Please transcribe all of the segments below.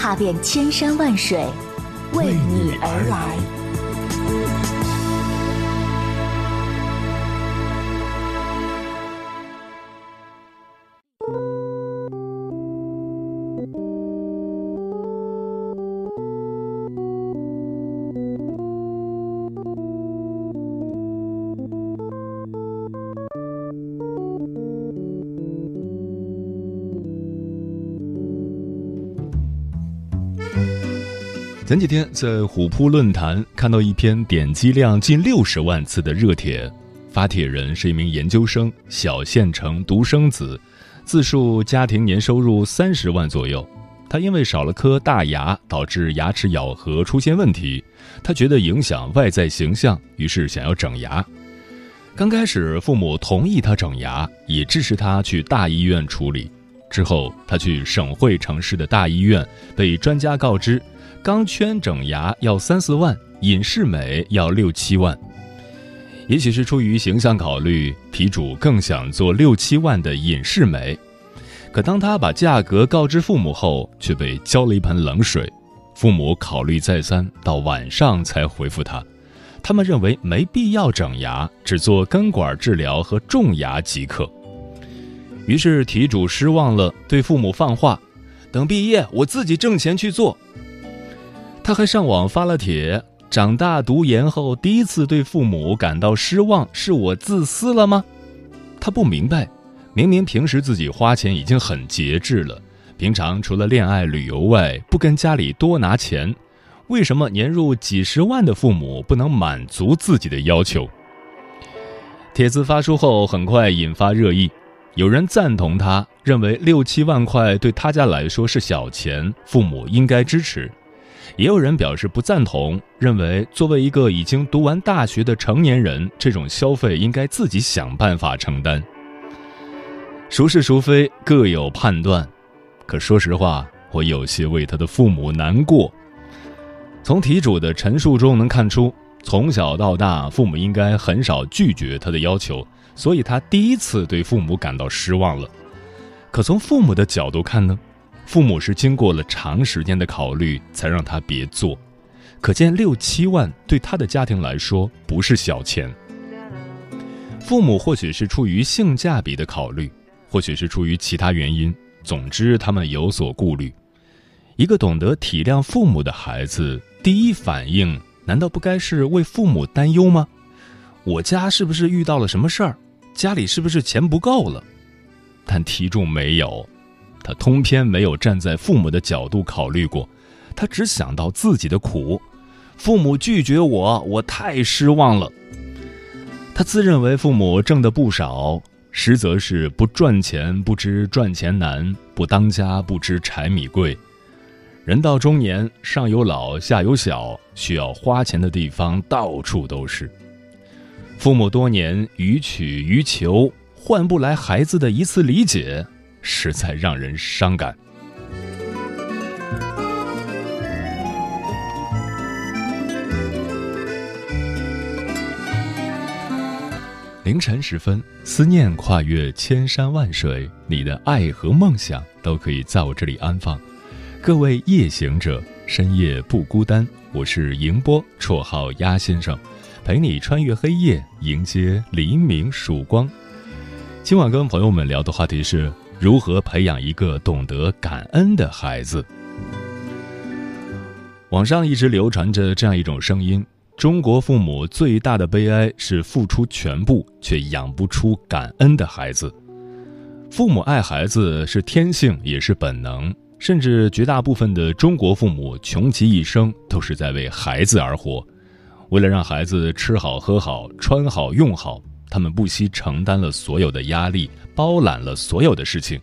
踏遍千山万水，为你而来。前几天在虎扑论坛看到一篇点击量近六十万次的热帖，发帖人是一名研究生，小县城独生子，自述家庭年收入三十万左右。他因为少了颗大牙，导致牙齿咬合出现问题，他觉得影响外在形象，于是想要整牙。刚开始父母同意他整牙，也支持他去大医院处理。之后他去省会城市的大医院，被专家告知。钢圈整牙要三四万，隐适美要六七万。也许是出于形象考虑，题主更想做六七万的隐适美。可当他把价格告知父母后，却被浇了一盆冷水。父母考虑再三，到晚上才回复他。他们认为没必要整牙，只做根管治疗和种牙即可。于是题主失望了，对父母放话：“等毕业，我自己挣钱去做。”他还上网发了帖：“长大读研后，第一次对父母感到失望，是我自私了吗？”他不明白，明明平时自己花钱已经很节制了，平常除了恋爱旅游外，不跟家里多拿钱，为什么年入几十万的父母不能满足自己的要求？帖子发出后，很快引发热议，有人赞同他，认为六七万块对他家来说是小钱，父母应该支持。也有人表示不赞同，认为作为一个已经读完大学的成年人，这种消费应该自己想办法承担。孰是孰非各有判断，可说实话，我有些为他的父母难过。从题主的陈述中能看出，从小到大，父母应该很少拒绝他的要求，所以他第一次对父母感到失望了。可从父母的角度看呢？父母是经过了长时间的考虑才让他别做，可见六七万对他的家庭来说不是小钱。父母或许是出于性价比的考虑，或许是出于其他原因，总之他们有所顾虑。一个懂得体谅父母的孩子，第一反应难道不该是为父母担忧吗？我家是不是遇到了什么事儿？家里是不是钱不够了？但题中没有。他通篇没有站在父母的角度考虑过，他只想到自己的苦。父母拒绝我，我太失望了。他自认为父母挣的不少，实则是不赚钱不知赚钱难，不当家不知柴米贵。人到中年，上有老下有小，需要花钱的地方到处都是。父母多年予取予求，换不来孩子的一次理解。实在让人伤感。凌晨时分，思念跨越千山万水，你的爱和梦想都可以在我这里安放。各位夜行者，深夜不孤单。我是迎波，绰号鸭先生，陪你穿越黑夜，迎接黎明曙光。今晚跟朋友们聊的话题是。如何培养一个懂得感恩的孩子？网上一直流传着这样一种声音：中国父母最大的悲哀是付出全部却养不出感恩的孩子。父母爱孩子是天性也是本能，甚至绝大部分的中国父母穷其一生都是在为孩子而活。为了让孩子吃好喝好穿好用好。他们不惜承担了所有的压力，包揽了所有的事情。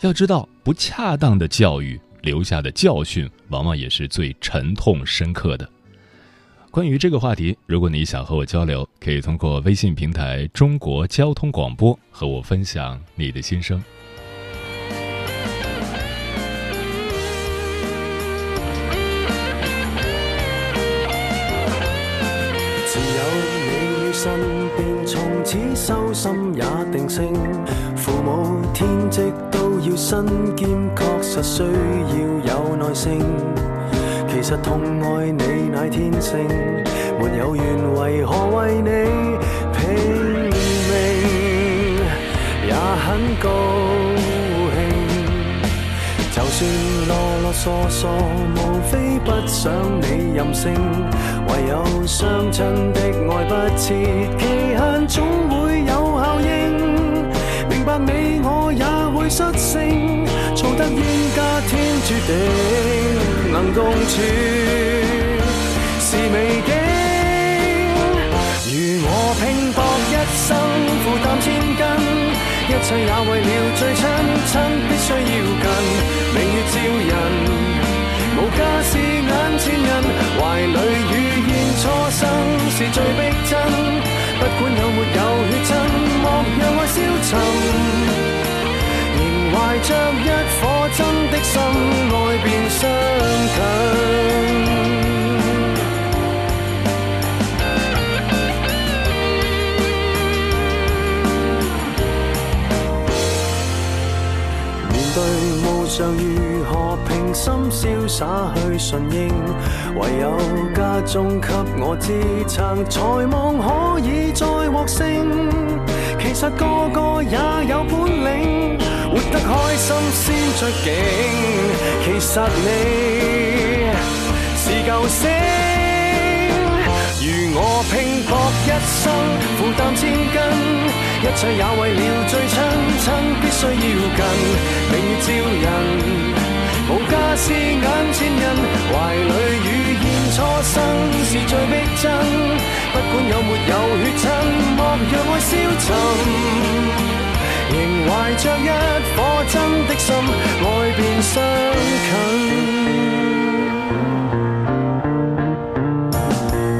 要知道，不恰当的教育留下的教训，往往也是最沉痛深刻的。关于这个话题，如果你想和我交流，可以通过微信平台“中国交通广播”和我分享你的心声。心也定性。父母天职都要身兼，确实需要有耐性。其实痛爱你乃天性，没有缘为何为你拼命？也很高兴。就算啰啰嗦嗦，无非不想你任性。唯有相亲的爱不切，期限总会有应。明白你我也会失性，错得冤家天注定，能共处是美景。如我拼搏一生，负担千斤，一切也为了最亲，亲必须要近，明月照人。无家是眼前人，怀里遇见初生是最逼真。不管有没有血亲，让爱消沉。仍怀着一颗真的心，爱便相近。面对无常，如何平心潇洒去顺应？唯有家中给我支撑，才望可以再获胜。其实个个也有本领，活得开心先出境。其实你是救星。如我拼搏一生，负担千斤，一切也为了最亲，亲必须要近，明月照人。无家是眼前人，怀里遇见初生是最逼真。不管有没有血亲，莫让爱消沉。仍怀着一颗真的心，爱便相近。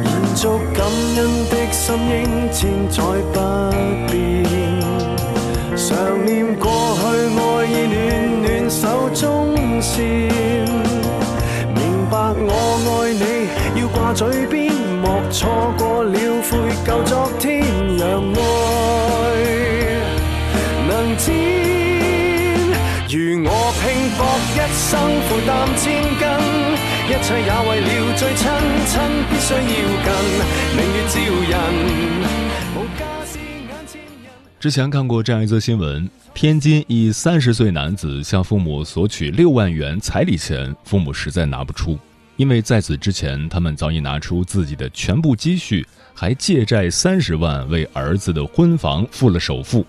延续感恩的心，应千载不变。常念过去爱意暖暖手中线，要掛嘴邊，莫錯過了悔舊昨天，讓愛能展。如我拼搏一生，負擔千斤，一切也為了最親，親必須要近，明月照人。無家是眼前人。之前看过这样一则新闻：天津一三十岁男子向父母索取六万元彩礼钱，父母实在拿不出，因为在此之前，他们早已拿出自己的全部积蓄，还借债三十万为儿子的婚房付了首付。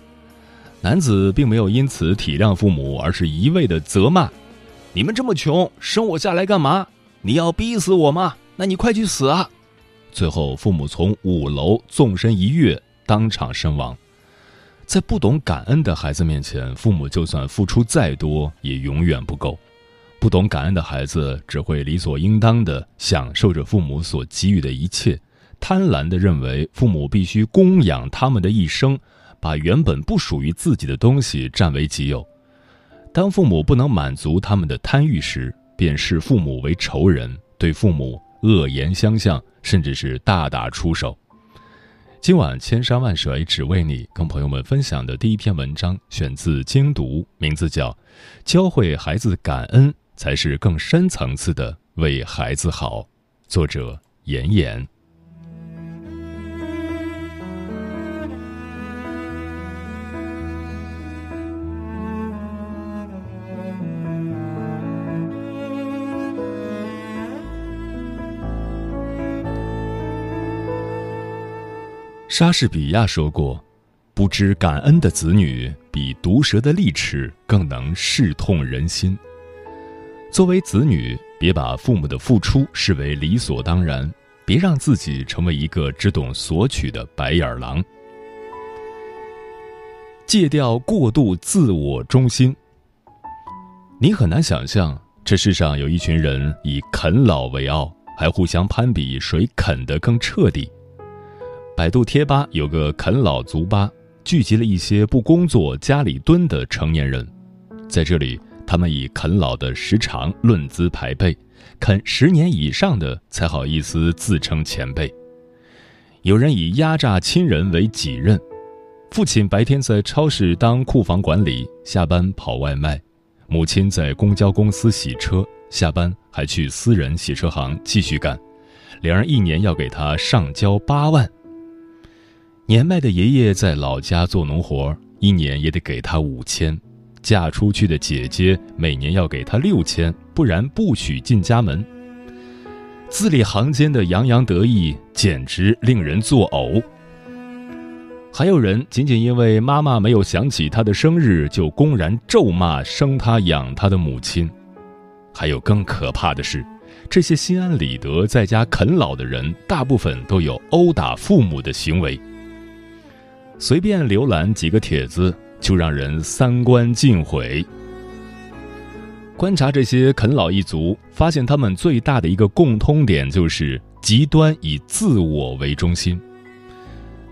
男子并没有因此体谅父母，而是一味的责骂：“你们这么穷，生我下来干嘛？你要逼死我吗？那你快去死啊！”最后，父母从五楼纵身一跃，当场身亡。在不懂感恩的孩子面前，父母就算付出再多，也永远不够。不懂感恩的孩子只会理所应当的享受着父母所给予的一切，贪婪的认为父母必须供养他们的一生，把原本不属于自己的东西占为己有。当父母不能满足他们的贪欲时，便视父母为仇人，对父母恶言相向，甚至是大打出手。今晚千山万水只为你，跟朋友们分享的第一篇文章选自精读，名字叫《教会孩子感恩才是更深层次的为孩子好》，作者妍妍。莎士比亚说过：“不知感恩的子女，比毒蛇的利齿更能视痛人心。”作为子女，别把父母的付出视为理所当然，别让自己成为一个只懂索取的白眼狼。戒掉过度自我中心。你很难想象，这世上有一群人以啃老为傲，还互相攀比谁啃得更彻底。百度贴吧有个啃老族吧，聚集了一些不工作、家里蹲的成年人，在这里，他们以啃老的时长论资排辈，啃十年以上的才好意思自称前辈。有人以压榨亲人为己任，父亲白天在超市当库房管理，下班跑外卖；母亲在公交公司洗车，下班还去私人洗车行继续干。两人一年要给他上交八万。年迈的爷爷在老家做农活，一年也得给他五千；嫁出去的姐姐每年要给他六千，不然不许进家门。字里行间的洋洋得意，简直令人作呕。还有人仅仅因为妈妈没有想起他的生日，就公然咒骂生他养他的母亲。还有更可怕的是，这些心安理得在家啃老的人，大部分都有殴打父母的行为。随便浏览几个帖子，就让人三观尽毁。观察这些啃老一族，发现他们最大的一个共通点就是极端以自我为中心。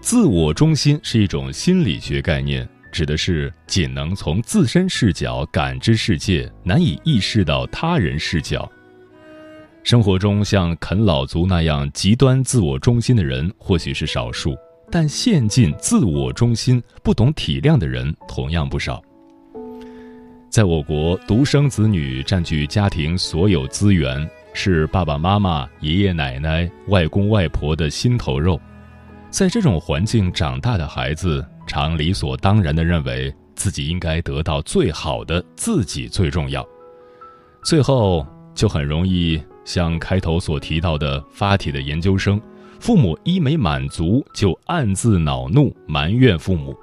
自我中心是一种心理学概念，指的是仅能从自身视角感知世界，难以意识到他人视角。生活中像啃老族那样极端自我中心的人，或许是少数。但陷进自我中心、不懂体谅的人同样不少。在我国，独生子女占据家庭所有资源，是爸爸妈妈、爷爷奶奶、外公外婆的心头肉。在这种环境长大的孩子，常理所当然地认为自己应该得到最好的，自己最重要。最后，就很容易像开头所提到的发帖的研究生。父母一没满足，就暗自恼怒埋怨父母。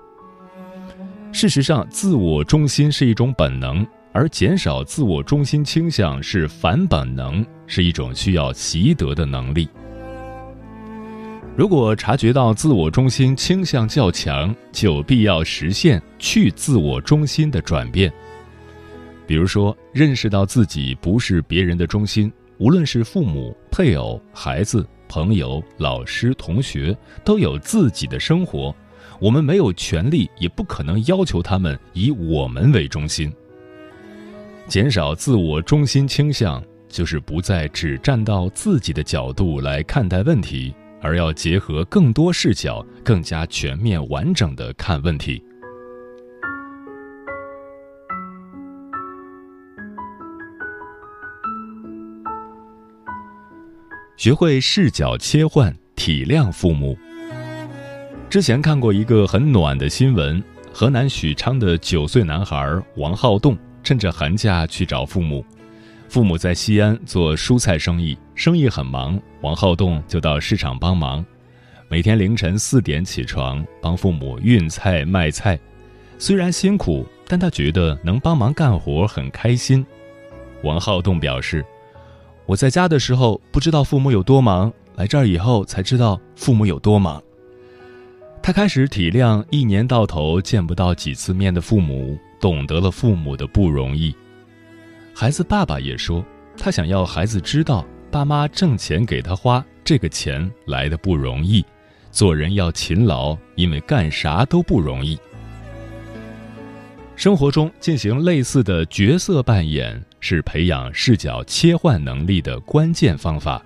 事实上，自我中心是一种本能，而减少自我中心倾向是反本能，是一种需要习得的能力。如果察觉到自我中心倾向较强，就有必要实现去自我中心的转变。比如说，认识到自己不是别人的中心，无论是父母、配偶、孩子。朋友、老师、同学都有自己的生活，我们没有权利，也不可能要求他们以我们为中心。减少自我中心倾向，就是不再只站到自己的角度来看待问题，而要结合更多视角，更加全面完整的看问题。学会视角切换，体谅父母。之前看过一个很暖的新闻：河南许昌的九岁男孩王浩栋趁着寒假去找父母，父母在西安做蔬菜生意，生意很忙，王浩栋就到市场帮忙，每天凌晨四点起床帮父母运菜卖菜，虽然辛苦，但他觉得能帮忙干活很开心。王浩栋表示。我在家的时候不知道父母有多忙，来这儿以后才知道父母有多忙。他开始体谅一年到头见不到几次面的父母，懂得了父母的不容易。孩子爸爸也说，他想要孩子知道，爸妈挣钱给他花，这个钱来的不容易，做人要勤劳，因为干啥都不容易。生活中进行类似的角色扮演。是培养视角切换能力的关键方法。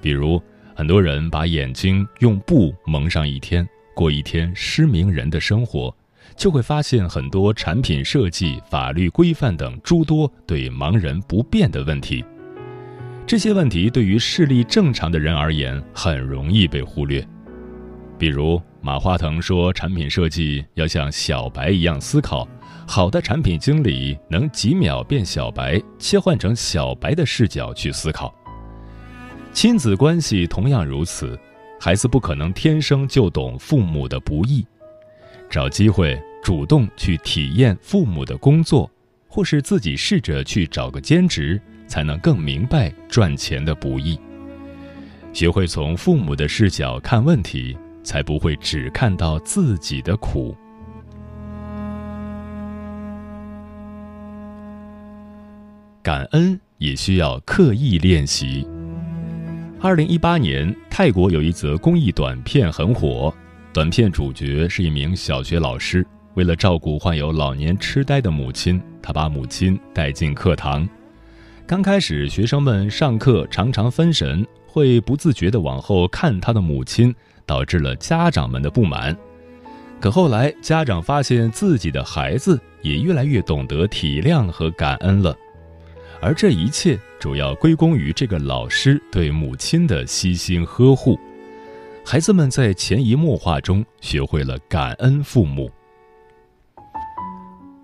比如，很多人把眼睛用布蒙上一天，过一天失明人的生活，就会发现很多产品设计、法律规范等诸多对盲人不便的问题。这些问题对于视力正常的人而言，很容易被忽略。比如，马化腾说，产品设计要像小白一样思考。好的产品经理能几秒变小白，切换成小白的视角去思考。亲子关系同样如此，孩子不可能天生就懂父母的不易，找机会主动去体验父母的工作，或是自己试着去找个兼职，才能更明白赚钱的不易。学会从父母的视角看问题，才不会只看到自己的苦。感恩也需要刻意练习。二零一八年，泰国有一则公益短片很火，短片主角是一名小学老师，为了照顾患有老年痴呆的母亲，他把母亲带进课堂。刚开始，学生们上课常常分神，会不自觉地往后看他的母亲，导致了家长们的不满。可后来，家长发现自己的孩子也越来越懂得体谅和感恩了。而这一切主要归功于这个老师对母亲的悉心呵护，孩子们在潜移默化中学会了感恩父母。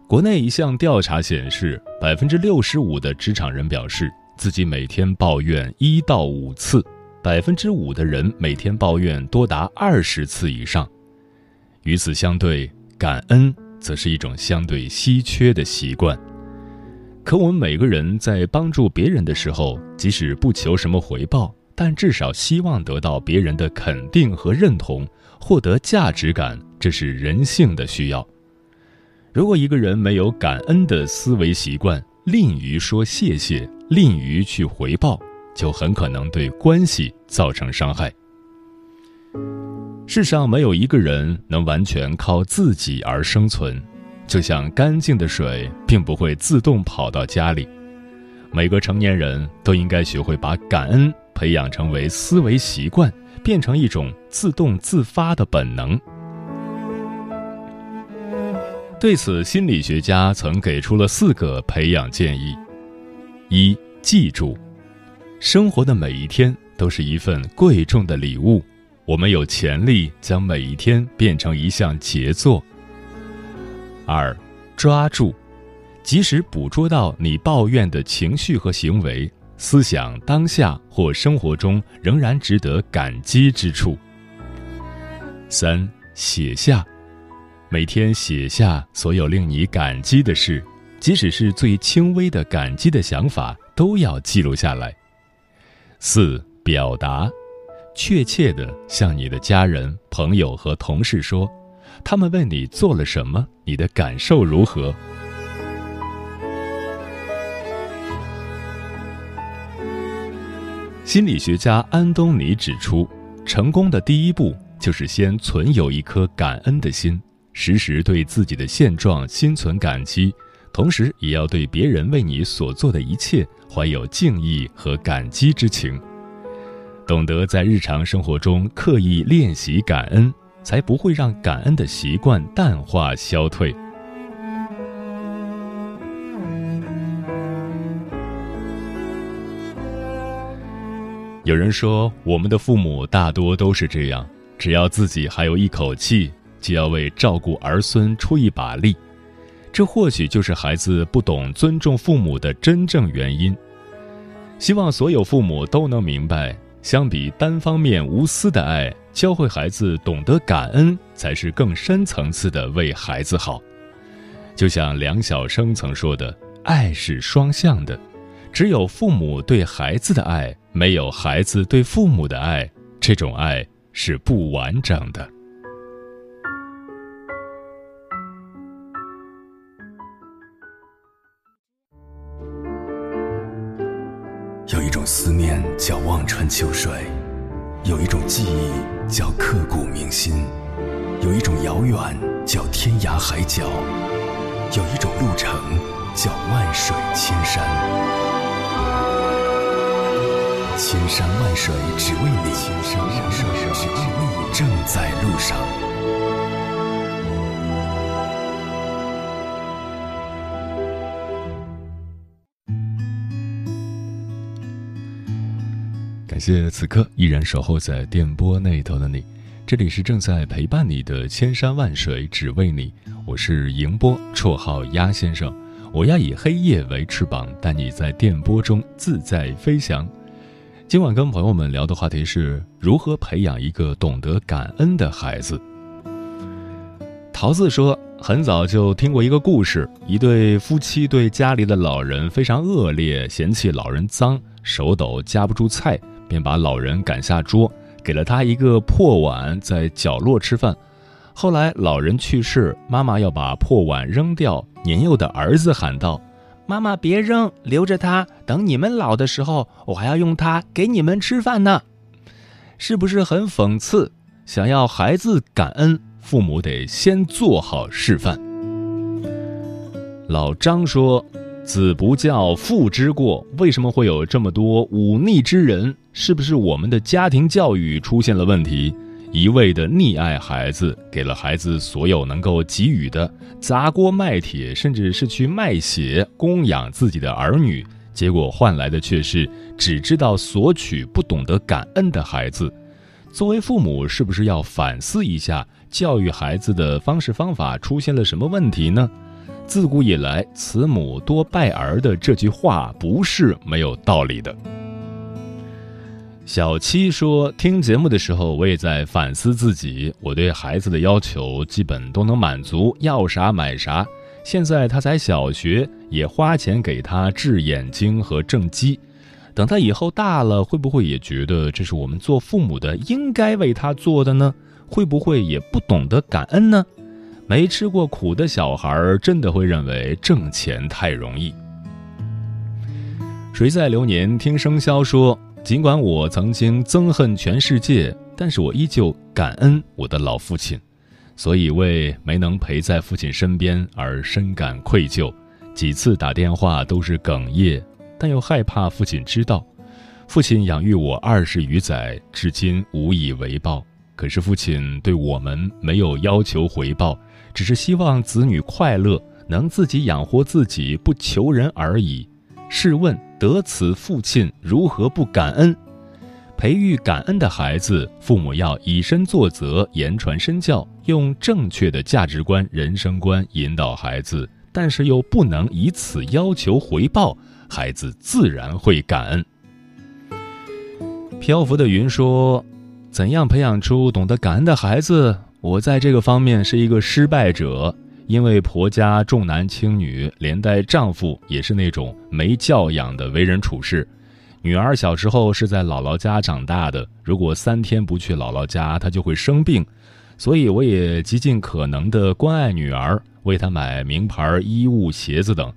国内一项调查显示，百分之六十五的职场人表示自己每天抱怨一到五次，百分之五的人每天抱怨多达二十次以上。与此相对，感恩则是一种相对稀缺的习惯。可我们每个人在帮助别人的时候，即使不求什么回报，但至少希望得到别人的肯定和认同，获得价值感，这是人性的需要。如果一个人没有感恩的思维习惯，吝于说谢谢，吝于去回报，就很可能对关系造成伤害。世上没有一个人能完全靠自己而生存。就像干净的水，并不会自动跑到家里。每个成年人都应该学会把感恩培养成为思维习惯，变成一种自动自发的本能。对此，心理学家曾给出了四个培养建议：一、记住，生活的每一天都是一份贵重的礼物，我们有潜力将每一天变成一项杰作。二，抓住，及时捕捉到你抱怨的情绪和行为，思想当下或生活中仍然值得感激之处。三，写下，每天写下所有令你感激的事，即使是最轻微的感激的想法，都要记录下来。四，表达，确切的向你的家人、朋友和同事说。他们为你做了什么？你的感受如何？心理学家安东尼指出，成功的第一步就是先存有一颗感恩的心，时时对自己的现状心存感激，同时也要对别人为你所做的一切怀有敬意和感激之情，懂得在日常生活中刻意练习感恩。才不会让感恩的习惯淡化消退。有人说，我们的父母大多都是这样，只要自己还有一口气，就要为照顾儿孙出一把力。这或许就是孩子不懂尊重父母的真正原因。希望所有父母都能明白，相比单方面无私的爱。教会孩子懂得感恩，才是更深层次的为孩子好。就像梁晓声曾说的：“爱是双向的，只有父母对孩子的爱，没有孩子对父母的爱，这种爱是不完整的。”有一种思念叫望穿秋水，有一种记忆。叫刻骨铭心，有一种遥远叫天涯海角，有一种路程叫万水千山。千山万水只为你，千山万水只为你，正在路上。谢此刻依然守候在电波那头的你，这里是正在陪伴你的千山万水只为你，我是迎波，绰号鸭先生，我要以黑夜为翅膀，带你在电波中自在飞翔。今晚跟朋友们聊的话题是如何培养一个懂得感恩的孩子。桃子说，很早就听过一个故事，一对夫妻对家里的老人非常恶劣，嫌弃老人脏，手抖夹不住菜。便把老人赶下桌，给了他一个破碗，在角落吃饭。后来老人去世，妈妈要把破碗扔掉，年幼的儿子喊道：“妈妈别扔，留着它，等你们老的时候，我还要用它给你们吃饭呢。是不是很讽刺？想要孩子感恩，父母得先做好示范。老张说：“子不教，父之过。为什么会有这么多忤逆之人？是不是我们的家庭教育出现了问题？一味的溺爱孩子，给了孩子所有能够给予的，砸锅卖铁，甚至是去卖血供养自己的儿女，结果换来的却是只知道索取，不懂得感恩的孩子。作为父母，是不是要反思一下教育孩子的方式方法出现了什么问题呢？”自古以来，“慈母多败儿”的这句话不是没有道理的。小七说：“听节目的时候，我也在反思自己。我对孩子的要求基本都能满足，要啥买啥。现在他才小学，也花钱给他治眼睛和正畸。等他以后大了，会不会也觉得这是我们做父母的应该为他做的呢？会不会也不懂得感恩呢？”没吃过苦的小孩真的会认为挣钱太容易。谁在流年听生肖说，尽管我曾经憎恨全世界，但是我依旧感恩我的老父亲，所以为没能陪在父亲身边而深感愧疚。几次打电话都是哽咽，但又害怕父亲知道。父亲养育我二十余载，至今无以为报。可是父亲对我们没有要求回报。只是希望子女快乐，能自己养活自己，不求人而已。试问得此父亲，如何不感恩？培育感恩的孩子，父母要以身作则，言传身教，用正确的价值观、人生观引导孩子，但是又不能以此要求回报，孩子自然会感恩。漂浮的云说：“怎样培养出懂得感恩的孩子？”我在这个方面是一个失败者，因为婆家重男轻女，连带丈夫也是那种没教养的为人处事。女儿小时候是在姥姥家长大的，如果三天不去姥姥家，她就会生病，所以我也极尽可能的关爱女儿，为她买名牌衣物、鞋子等。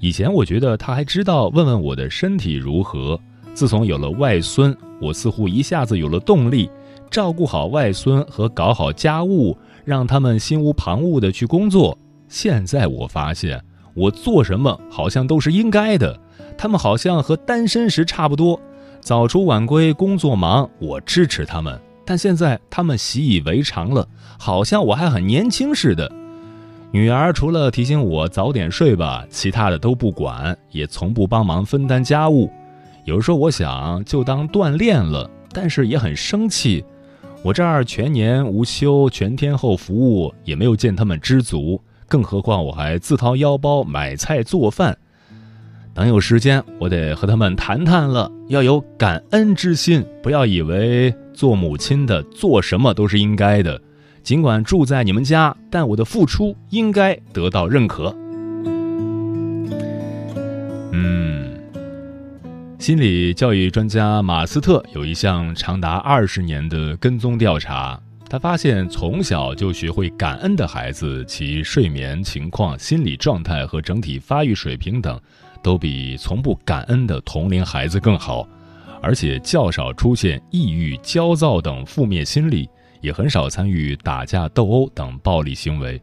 以前我觉得她还知道问问我的身体如何，自从有了外孙，我似乎一下子有了动力。照顾好外孙和搞好家务，让他们心无旁骛地去工作。现在我发现，我做什么好像都是应该的。他们好像和单身时差不多，早出晚归，工作忙，我支持他们。但现在他们习以为常了，好像我还很年轻似的。女儿除了提醒我早点睡吧，其他的都不管，也从不帮忙分担家务。有时候我想就当锻炼了，但是也很生气。我这儿全年无休，全天候服务，也没有见他们知足，更何况我还自掏腰包买菜做饭。等有时间，我得和他们谈谈了。要有感恩之心，不要以为做母亲的做什么都是应该的。尽管住在你们家，但我的付出应该得到认可。嗯。心理教育专家马斯特有一项长达二十年的跟踪调查，他发现从小就学会感恩的孩子，其睡眠情况、心理状态和整体发育水平等，都比从不感恩的同龄孩子更好，而且较少出现抑郁、焦躁等负面心理，也很少参与打架斗殴等暴力行为。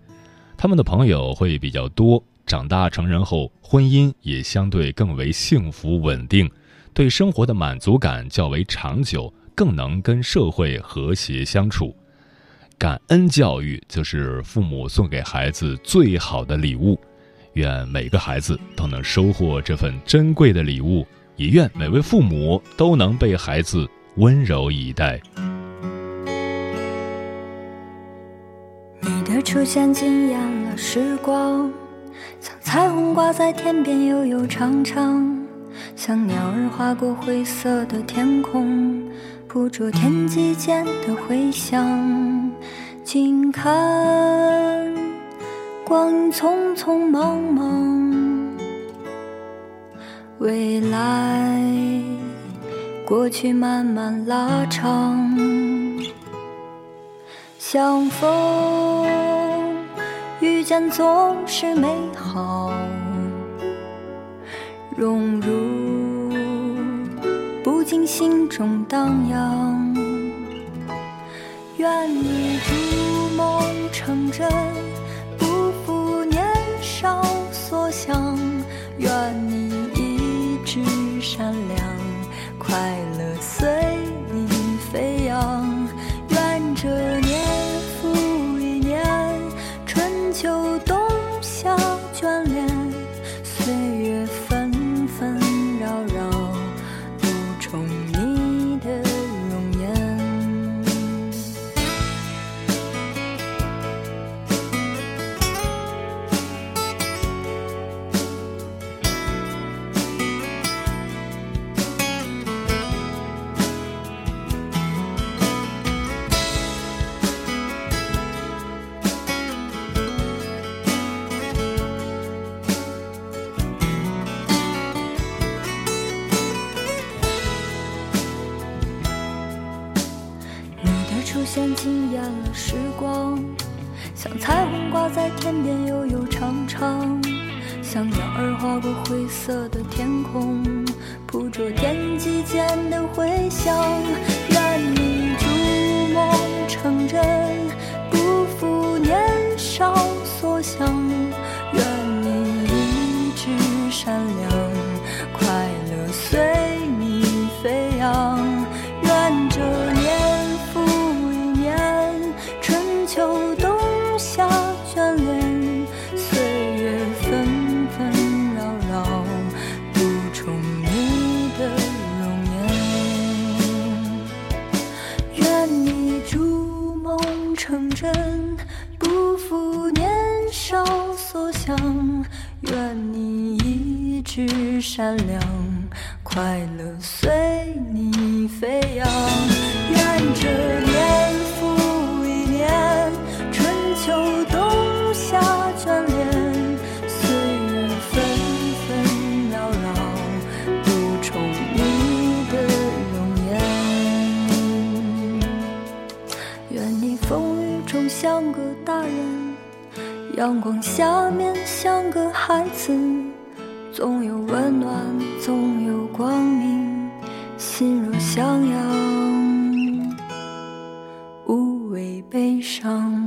他们的朋友会比较多，长大成人后，婚姻也相对更为幸福稳定。对生活的满足感较为长久，更能跟社会和谐相处。感恩教育就是父母送给孩子最好的礼物。愿每个孩子都能收获这份珍贵的礼物，也愿每位父母都能被孩子温柔以待。你的出现惊艳了时光，像彩虹挂在天边，悠悠长长。像鸟儿划过灰色的天空，捕捉天际间的回响。静看光阴匆匆忙忙，未来过去慢慢拉长。相逢遇见总是美好。融入，不禁心中荡漾。愿你逐梦间惊艳了时光，像彩虹挂在天边悠悠长长，像鸟儿划过灰色的天空，捕捉天际间的回响。愿你逐梦成真，不负年少所想。成真，不负年少所想。愿你一直善良，快乐随你飞扬。愿这阳光下面像个孩子总有温暖总有光明心若向阳无畏悲伤。